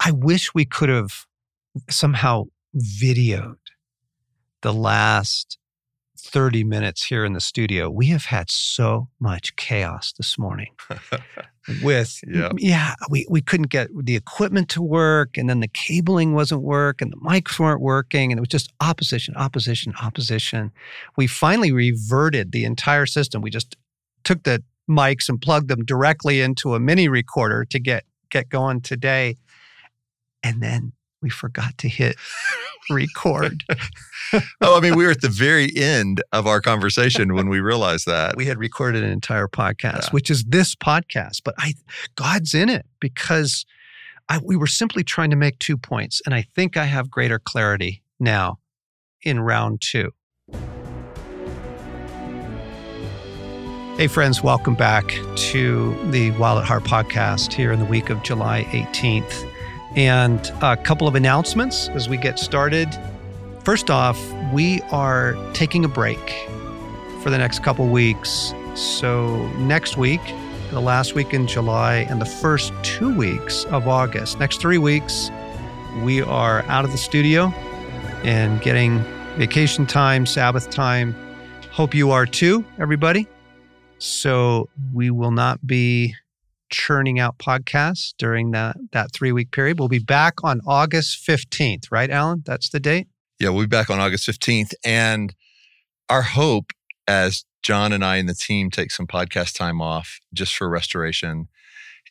I wish we could have somehow videoed the last 30 minutes here in the studio. We have had so much chaos this morning with Yeah. yeah, we, we couldn't get the equipment to work and then the cabling wasn't work and the mics weren't working and it was just opposition, opposition, opposition. We finally reverted the entire system. We just took the mics and plugged them directly into a mini recorder to get get going today. And then we forgot to hit record. oh, I mean, we were at the very end of our conversation when we realized that. we had recorded an entire podcast, Yeah. which is this podcast. But I, God's in it because I, we were simply trying to make two points, and I think I have greater clarity now in round two. Hey, friends, welcome back to the Wild at Heart podcast here in the week of July 18th. And a couple of announcements as we get started. First off, we are taking a break for the next couple weeks. So, next week, the last week in July, and the first two weeks of August, next three weeks, we are out of the studio and getting vacation time, Sabbath time. Hope you are too, everybody. So, we will not be churning out podcasts during that, that three week period. We'll be back on August 15th, right, Allen? That's the date? Yeah, we'll be back on August 15th. And our hope as John and I and the team take some podcast time off just for restoration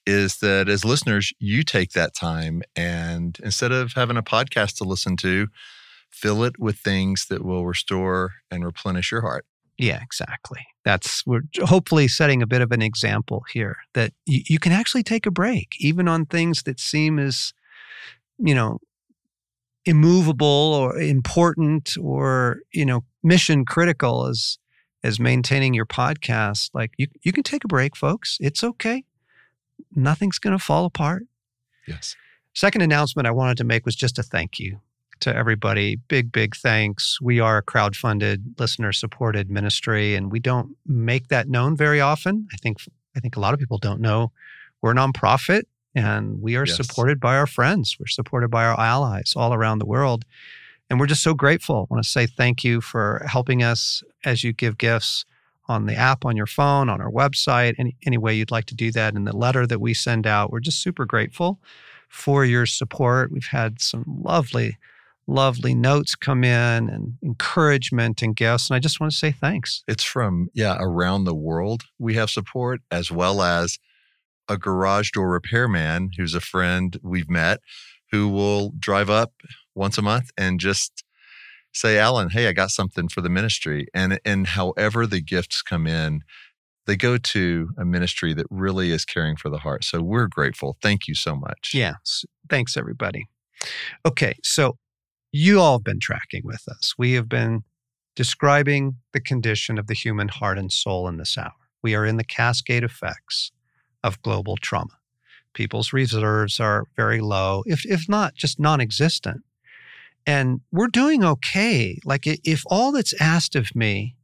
is that as listeners, you take that time and instead of having a podcast to listen to, fill it with things that will restore and replenish your heart. Yeah, exactly. That's we're hopefully setting a bit of an example here that you, you can actually take a break, even on things that seem as, you know, immovable or important or you know mission critical as as maintaining your podcast. Like you, you can take a break, folks. It's okay. Nothing's going to fall apart. Yes. Second announcement I wanted to make was just a thank you to everybody. Big, big thanks. We are a crowd-funded, listener-supported ministry, and we don't make that known very often. I think I think a lot of people don't know we're a nonprofit and we are Yes. supported by our friends. We're supported by our allies all around the world. And we're just so grateful. I want to say thank you for helping us as you give gifts on the app on your phone, on our website, any, any way you'd like to do that. In the letter that we send out, we're just super grateful for your support. We've had some lovely, lovely notes come in and encouragement and gifts. And I just want to say thanks. It's from, yeah, around the world we have support, as well as a garage door repairman who's a friend we've met who will drive up once a month and just say, Allen, hey, I got something for the ministry. And and however the gifts come in, they go to a ministry that really is caring for the heart. So we're grateful. Thank you so much. Yes. Thanks, everybody. Okay. So you all have been tracking with us. We have been describing the condition of the human heart and soul in this hour. We are in the cascade effects of global trauma. People's reserves are very low, if, if not just non existent. And we're doing okay. Like, if all that's asked of me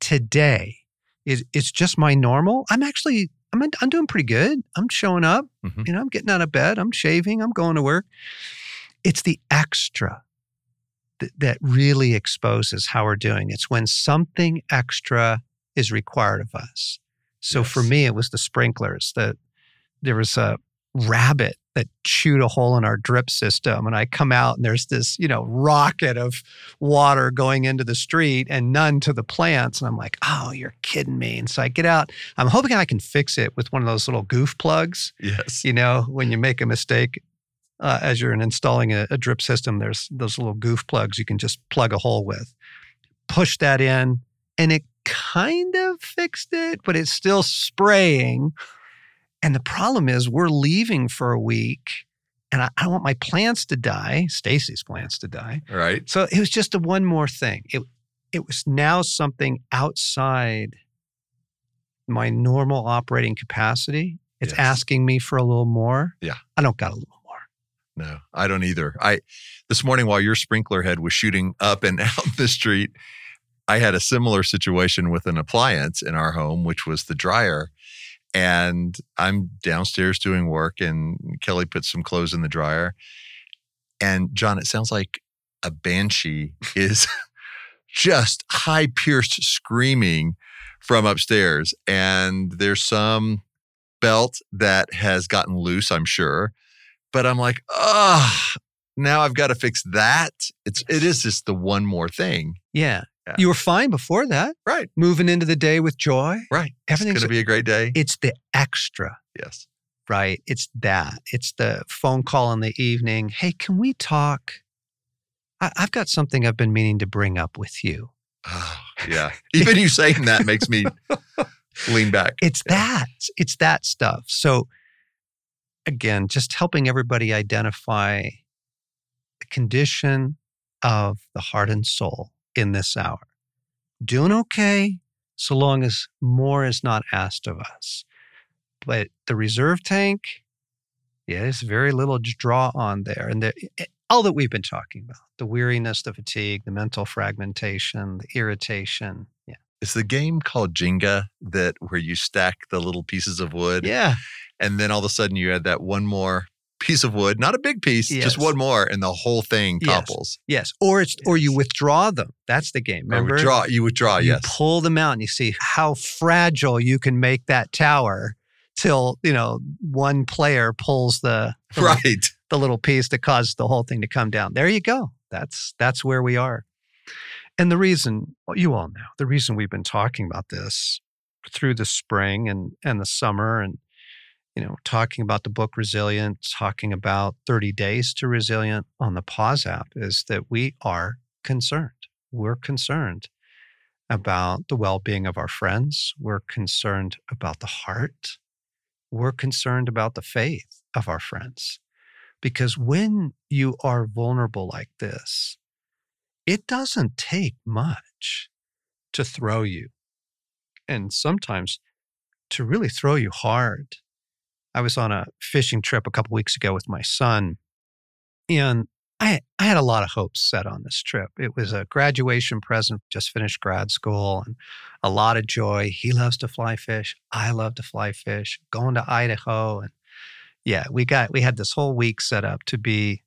today is it's just my normal, I'm actually, I'm, I'm doing pretty good. I'm showing up. Mhm. You know, I'm getting out of bed, I'm shaving, I'm going to work. It's the extra that, that really exposes how we're doing. It's when something extra is required of us. So for me, it was the sprinklers that there was a rabbit that chewed a hole in our drip system. And I come out and there's this, you know, rocket of water going into the street and none to the plants. And I'm like, oh, you're kidding me. And so I get out. I'm hoping I can fix it with one of those little goof plugs Yes. you know, when you make a mistake uh, as you're installing a, a drip system, there's those little goof plugs you can just plug a hole with. Push that in, and it kind of fixed it, but it's still spraying. And the problem is, we're leaving for a week, and I, I don't want my plants to die, Stasi's plants to die. Right. So it was just a one more thing. It it was now something outside my normal operating capacity. It's Yes. asking me for a little more. Yeah. I don't got a little. No, I don't either. I this morning while your sprinkler head was shooting up and out the street, I had a similar situation with an appliance in our home, which was the dryer. And I'm downstairs doing work, and Kelly puts some clothes in the dryer. And John, it sounds like a banshee is just high pierced screaming from upstairs. And there's some belt that has gotten loose, I'm sure. But I'm like, oh, now I've got to fix that. It's it is just the one more thing. Yeah. Yeah. You were fine before that. Right. Moving into the day with joy. Right. Everything's it's gonna be a great day. it's the extra, yes. right? It's that. It's the phone call in the evening. Hey, can we talk? I, I've got something I've been meaning to bring up with you. Oh, yeah. Even you saying that makes me lean back. It's Yeah. that. It's that stuff. So again, just helping everybody identify the condition of the heart and soul in this hour. Doing okay so long as more is not asked of us. But the reserve tank, yeah, there's very little to draw on there. And eh, all that we've been talking about the weariness, the fatigue, the mental fragmentation, the irritation. Yeah. It's the game called Jenga that where you stack the little pieces of wood. Yeah. And then all of a sudden you add that one more piece of wood, not a big piece, Yes. just one more, and the whole thing topples. Yes, or it's or you withdraw them. That's the game. Or Remember, withdraw. You withdraw, yes. you yes. pull them out and you see how fragile you can make that tower till you know one player pulls the the, right. the little piece that causes the whole thing to come down. There you go. That's that's where we are. And the reason well, you all know the reason we've been talking about this through the spring and and the summer and you know talking about the book resilient talking about 30 days to resilient on the pause app is that we are concerned. We're concerned about the well-being of our friends. We're concerned about the heart. We're concerned about the faith of our friends. Because when you are vulnerable like this it doesn't take much to throw you and sometimes to really throw you hard I was on a fishing trip a couple weeks ago with my son, and I I had a lot of hopes set on this trip. It was a graduation present, just finished grad school, and a lot of joy. He loves to fly fish. I love to fly fish. Going to Idaho, and yeah, we got we had this whole week set up to be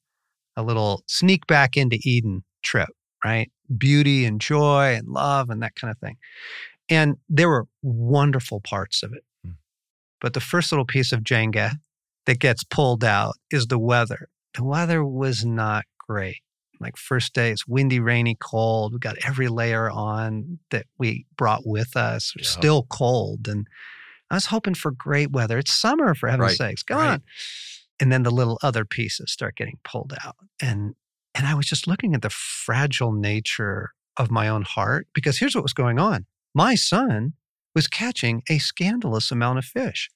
a little sneak back into Eden trip, right? Beauty and joy and love and that kind of thing. And there were wonderful parts of it. But the first little piece of Jenga that gets pulled out is the weather. The weather was not great. Like first day, it's windy, rainy, cold. We got every layer on that we brought with us. Yeah. Still cold. And I was hoping for great weather. It's summer, for heaven's Right, sakes. Come right. on. And then the little other pieces start getting pulled out. And and I was just looking at the fragile nature of my own heart because here's what was going on. My son was catching a scandalous amount of fish.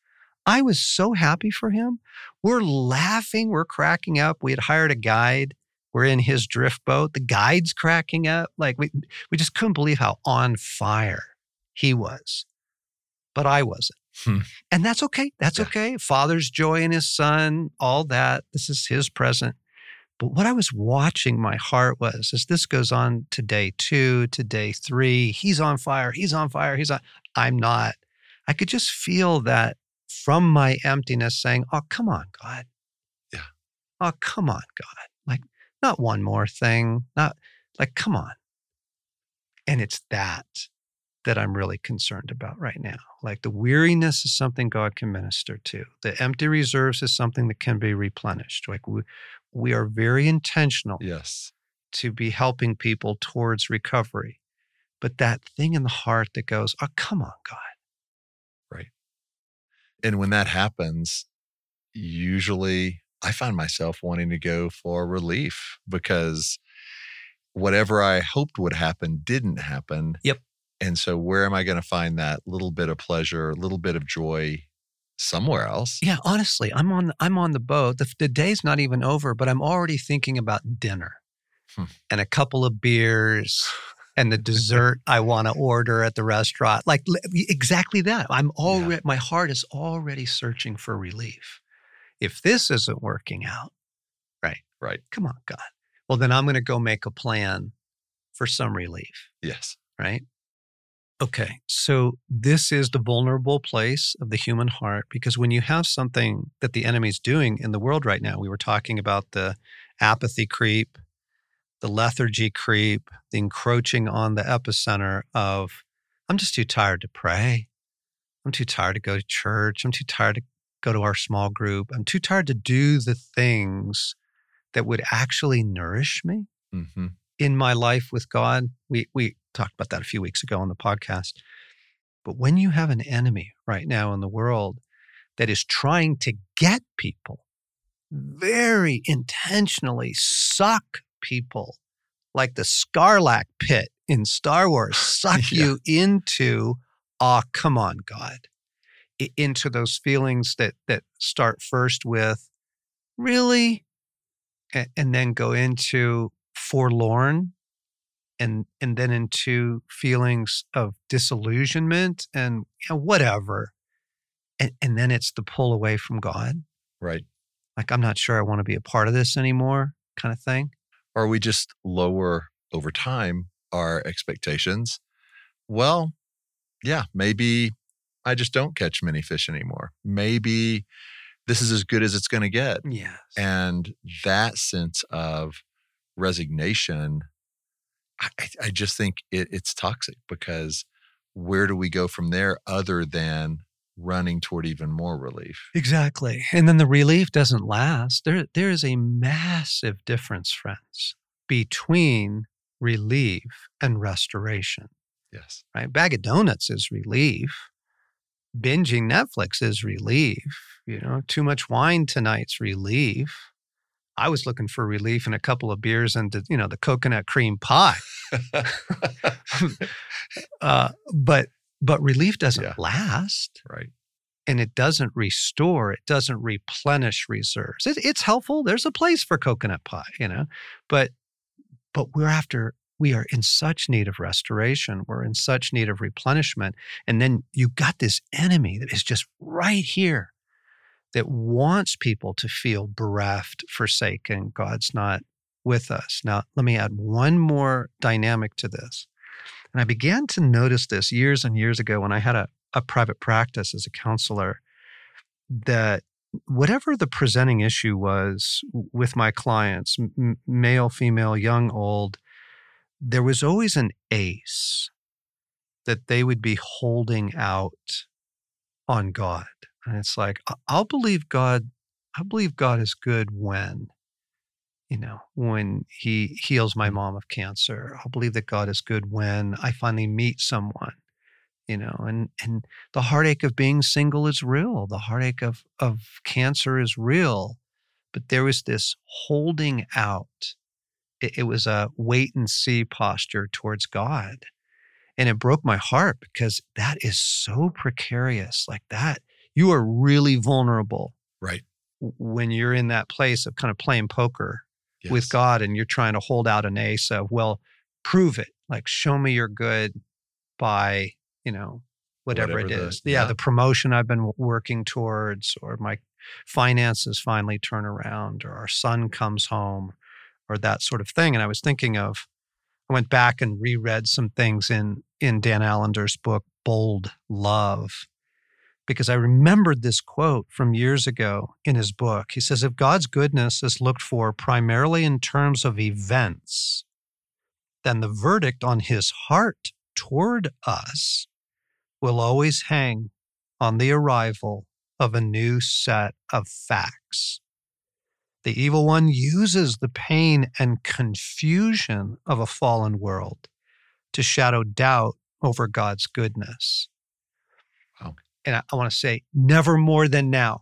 I was so happy for him. We're laughing, we're cracking up. We had hired a guide. We're in his drift boat. The guide's cracking up. Like we we just couldn't believe how on fire he was. But I wasn't. Hmm. And that's okay. That's Yeah. okay. Father's joy in his son, all that. This is his present. But what I was watching my heart was as this goes on to day two, to day three, he's on fire, he's on fire, he's on. I'm not. I could just feel that from my emptiness saying, Oh, come on, God. Yeah. Oh, come on, God. Like, not one more thing. Not like, come on. And it's that that I'm really concerned about right now. Like the weariness is something God can minister to. The empty reserves is something that can be replenished. Like we, we are very intentional Yes. to be helping people towards recovery. But that thing in the heart that goes, oh, come on, God. Right. And when that happens, usually I find myself wanting to go for relief because whatever I hoped would happen didn't happen. Yep. And so, where am I going to find that little bit of pleasure, a little bit of joy somewhere else? Yeah, honestly, I'm on I'm on the boat. The, the day's not even over, but I'm already thinking about dinner Hmm. and a couple of beers and the dessert I want to order at the restaurant. Like exactly that. I'm already my heart is already searching for relief. If this isn't working out, right? Right. Come on, God. Well, then I'm going to go make a plan for some relief, Yes. right? Okay, so this is the vulnerable place of the human heart because when you have something that the enemy's doing in the world right now, we were talking about the apathy creep, the lethargy creep, the encroaching on the epicenter of, I'm just too tired to pray. I'm too tired to go to church. I'm too tired to go to our small group. I'm too tired to do the things that would actually nourish me Mm-hmm. in my life with God. We we talked about that a few weeks ago on the podcast. But when you have an enemy right now in the world that is trying to get people, very intentionally suck people like the Sarlacc pit in Star Wars, suck Yeah. you into, ah, come on, God, into those feelings that that start first with, really, A- and then go into forlorn and and then into feelings of disillusionment and you know, whatever. And, and then it's the pull away from god. Right. like i'm not sure i want to be a part of this anymore kind of thing Or we just lower over time our expectations. Well, yeah, maybe I just don't catch many fish anymore. Maybe this is as good as it's going to get. yes And that sense of resignation, I, I- I just think it, it's toxic because where do we go from there other than running toward even more relief? exactly and then the relief doesn't last there there is a massive difference friends between relief and restoration Yes. right? Bag of donuts is relief. Binging Netflix is relief. You know, too much wine tonight's relief. I was looking for relief in a couple of beers and the, you know the coconut cream pie. Uh, but but relief doesn't Yeah. last, right. and it doesn't restore. It doesn't replenish reserves. It, it's helpful. There's a place for coconut pie, you know, but but we're after we are in such need of restoration. We're in such need of replenishment. And then you got this enemy that is just right here that wants people to feel bereft, forsaken. God's not with us. Now, let me add one more dynamic to this. And I began to notice this years and years ago when I had a, a private practice as a counselor that whatever the presenting issue was with my clients, m- male, female, young, old, there was always an ace that they would be holding out on God. And it's like, I'll believe God, I believe God is good when, you know, when he heals my mm-hmm. mom of cancer. I'll believe that God is good when I finally meet someone, you know, and and the heartache of being single is real. The heartache of of cancer is real. But there was this holding out it, it was a wait and see posture towards God. And it broke my heart because that is so precarious. Like that, you are really vulnerable Right. when you're in that place of kind of playing poker Yes. with God and you're trying to hold out an ace of, well, prove it. Like, show me you're good by, you know, whatever, Whatever it the- is. yeah, yeah. the promotion I've been working towards, or my finances finally turn around, or our son comes home, or that sort of thing. And I was thinking of, I went back and reread some things in in Dan Allender's book, Bold Love, because I remembered this quote from years ago in his book. He says, If God's goodness is looked for primarily in terms of events, then the verdict on his heart toward us will always hang on the arrival of a new set of facts. The evil one uses the pain and confusion of a fallen world to shadow doubt over God's goodness. And I, I want to say, never more than now.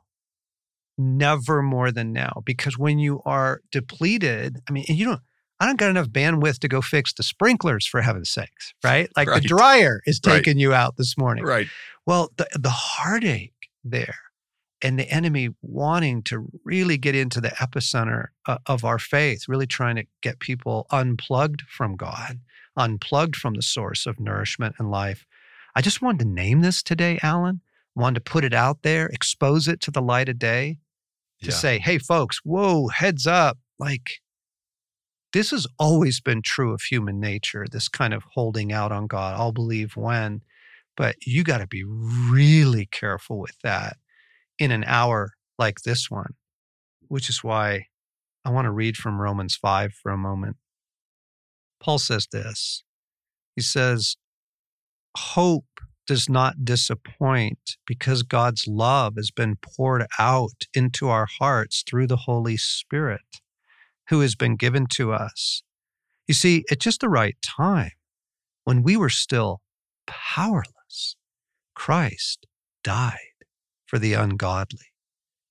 Never more than now. Because when you are depleted, I mean, you don't, I don't got enough bandwidth to go fix the sprinklers for heaven's sakes, right? Like Right. the dryer is Right. taking you out this morning. Right. Well, the, the heartache there and the enemy wanting to really get into the epicenter uh, of our faith, really trying to get people unplugged from God, unplugged from the source of nourishment and life. I just wanted to name this today, Allen. Wanted to put it out there, expose it to the light of day to Yeah. say, hey, folks, whoa, heads up. Like, this has always been true of human nature, this kind of holding out on God. I'll believe when, but you got to be really careful with that in an hour like this one, which is why I want to read from Romans 5 for a moment. Paul says this He says, Hope does not disappoint because God's love has been poured out into our hearts through the Holy Spirit who has been given to us. You see, at just the right time, when we were still powerless, Christ died for the ungodly.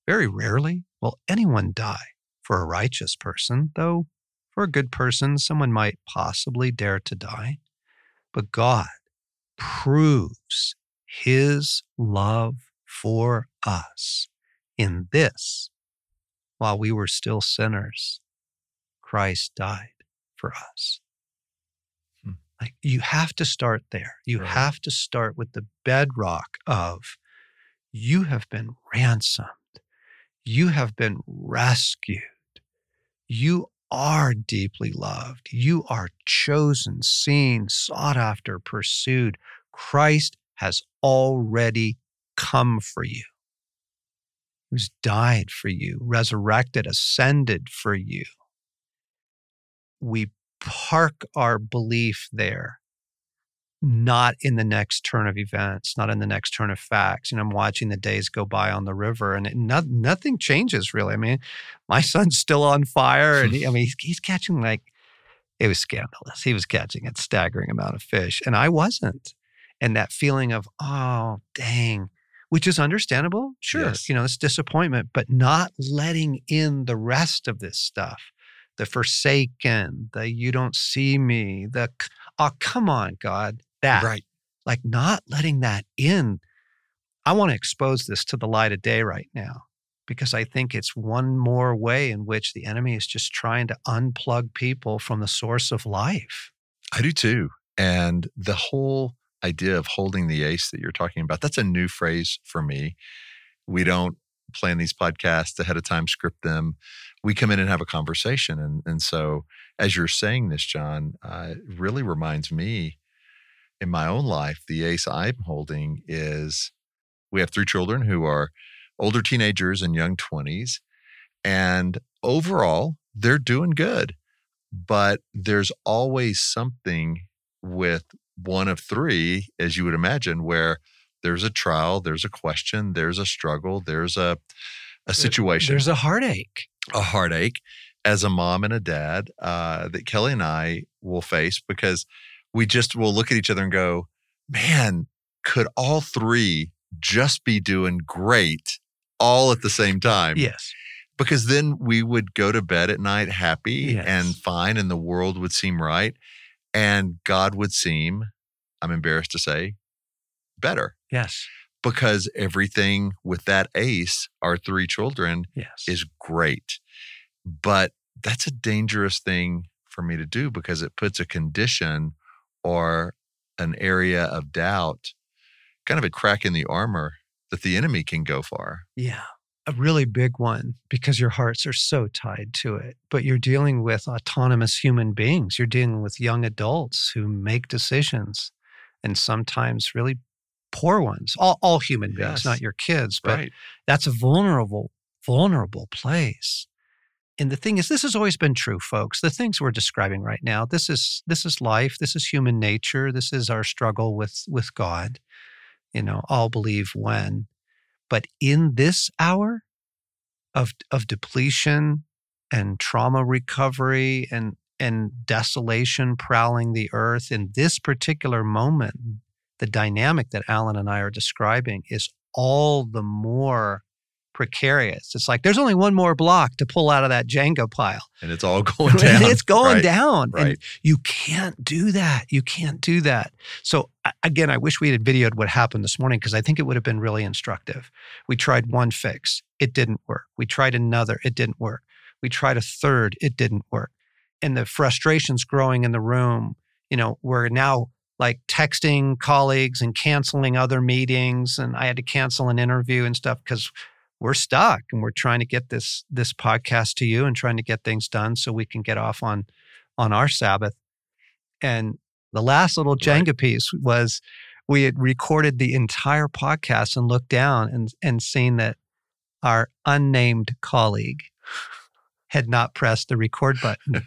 Very rarely will anyone die for a righteous person, though for a good person, someone might possibly dare to die. But God proves his love for us in this while we were still sinners, Christ died for us. Hmm. Like you have to start there. You right. have to start with the bedrock of you have been ransomed. You have been rescued. You are deeply loved. You are chosen, seen, sought after, pursued. Christ has already come for you, who's died for you, resurrected, ascended for you. We park our belief there not in the next turn of events, not in the next turn of facts. You know, I'm watching the days go by on the river, and it, not, nothing changes really. I mean, my son's still on fire, and he, I mean, he's, he's catching like it was scandalous. He was catching a staggering amount of fish, and I wasn't. And that feeling of oh dang, which is understandable, sure, yes. you know, it's disappointment, but not letting in the rest of this stuff the forsaken, the you don't see me, the oh, come on, God, that. Right. Like not letting that in. I want to expose this to the light of day right now because I think it's one more way in which the enemy is just trying to unplug people from the source of life. I do too. And the whole idea of holding the ace that you're talking about, that's a new phrase for me. We don't plan these podcasts ahead of time, script them. We come in and have a conversation. And, and so, as you're saying this, John, uh, it really reminds me in my own life, the ace I'm holding is we have three children who are older teenagers and young 20s. And overall, they're doing good. But there's always something with one of three, as you would imagine, where there's a trial, there's a question, there's a struggle, there's a a situation. There's a heartache. A heartache as a mom and a dad uh, that Kelly and I will face because we just will look at each other and go, man, could all three just be doing great all at the same time? Yes. Because then we would go to bed at night happy yes. and fine, and the world would seem right. And God would seem, I'm embarrassed to say, better. Yes. Because everything with that ace, our three children, yes. is great. But that's a dangerous thing for me to do because it puts a condition or an area of doubt, kind of a crack in the armor that the enemy can go far. Yeah. A really big one because your hearts are so tied to it. But you're dealing with autonomous human beings. You're dealing with young adults who make decisions and sometimes really poor ones, all, all human beings, yes. not your kids. But right. that's a vulnerable, vulnerable place. And the thing is, this has always been true, folks. The things we're describing right now, this is this is life. This is human nature. This is our struggle with with God. You know, I'll believe when. But in this hour of of depletion and trauma recovery and and desolation prowling the earth in this particular moment, the dynamic that Allen and I are describing is all the more precarious. It's like there's only one more block to pull out of that Jenga pile. And it's all going down. it's going right. down. Right. And you can't do that. You can't do that. So again, I wish we had videoed what happened this morning because I think it would have been really instructive. We tried one fix. It didn't work. We tried another. It didn't work. We tried a third. It didn't work. And the frustrations growing in the room, you know, we're now like texting colleagues and canceling other meetings and I had to cancel an interview and stuff because we're stuck and we're trying to get this this podcast to you and trying to get things done so we can get off on on our Sabbath. And the last little Jenga right. piece was we had recorded the entire podcast and looked down and, and seen that our unnamed colleague had not pressed the record button.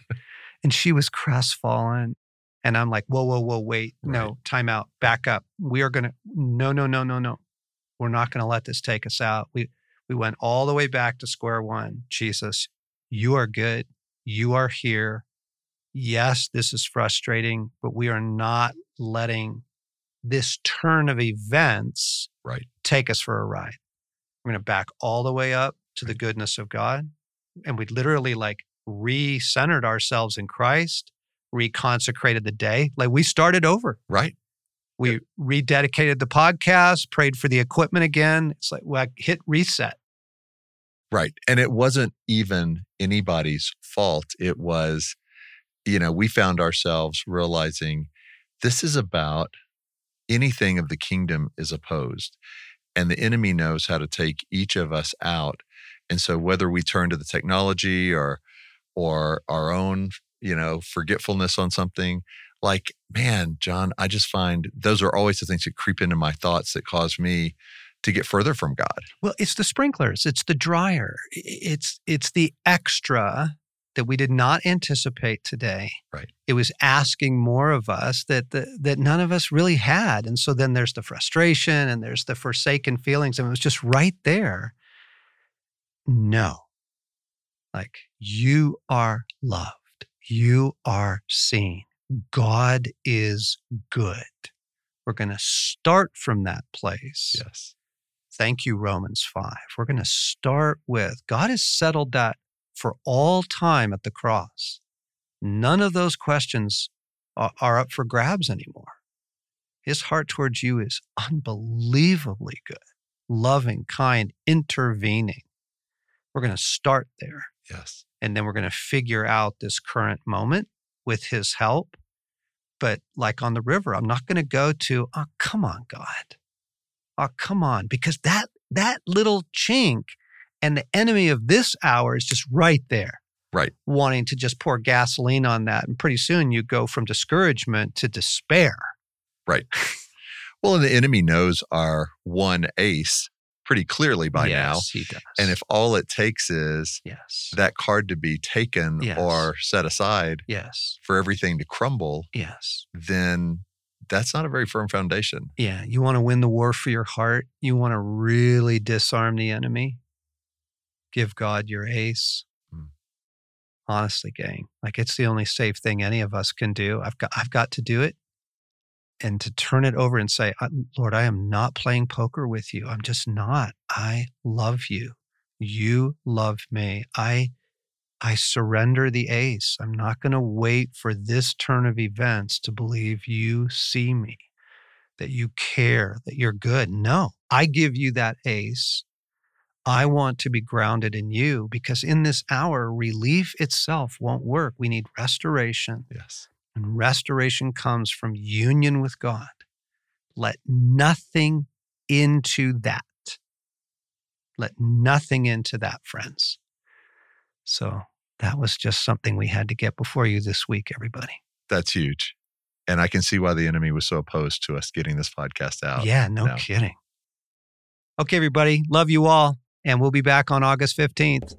and she was crestfallen. And I'm like, whoa, whoa, whoa, wait, no, right. time out, back up. We are going to, no, no, no, no, no. We're not going to let this take us out. We, we went all the way back to square one. Jesus, you are good. You are here. Yes, this is frustrating, but we are not letting this turn of events right. take us for a ride. We're going to back all the way up to the goodness of God. And we literally like re-centered ourselves in Christ, reconsecrated the day. Like we started over. Right. We rededicated the podcast, prayed for the equipment again. It's like well, hit reset. Right. And it wasn't even anybody's fault. It was, you know, we found ourselves realizing this is about anything of the kingdom is opposed. And the enemy knows how to take each of us out. And so whether we turn to the technology or or our own, you know, forgetfulness on something, like, man, John, I just find those are always the things that creep into my thoughts that cause me to get further from God. Well, it's the sprinklers, it's the dryer, it's it's the extra that we did not anticipate today. Right. It was asking more of us that the, that none of us really had. And so then there's the frustration and there's the forsaken feelings and it was just right there. No. Like you are loved. You are seen. God is good. We're going to start from that place. Yes. Thank you, Romans 5. We're going to start with God has settled that for all time at the cross. None of those questions are up for grabs anymore. His heart towards you is unbelievably good, loving, kind, intervening. We're going to start there. Yes. And then we're going to figure out this current moment with his help. But like on the river, I'm not going to go to, oh, come on, God. Oh, come on. Because that that little chink and the enemy of this hour is just right there. Right. Wanting to just pour gasoline on that. And pretty soon you go from discouragement to despair. Right. well, and the enemy knows our one ace pretty clearly by yes, now. He does. And if all it takes is yes. that card to be taken yes. or set aside yes. for everything to crumble, yes. then that's not a very firm foundation. Yeah. You want to win the war for your heart. You want to really disarm the enemy give God your ace. Mm. Honestly, gang, like it's the only safe thing any of us can do. I've got, I've got to do it and to turn it over and say, Lord, I am not playing poker with you. I'm just not. I love you. You love me. I, I surrender the ace. I'm not going to wait for this turn of events to believe you see me, that you care, that you're good. No, I give you that ace I want to be grounded in you because in this hour, relief itself won't work. We need restoration. Yes. And restoration comes from union with God. Let nothing into that. Let nothing into that, friends. So that was just something we had to get before you this week, everybody. That's huge. And I can see why the enemy was so opposed to us getting this podcast out. Yeah, no now. kidding. Okay, everybody. Love you all and we'll be back on August 15th.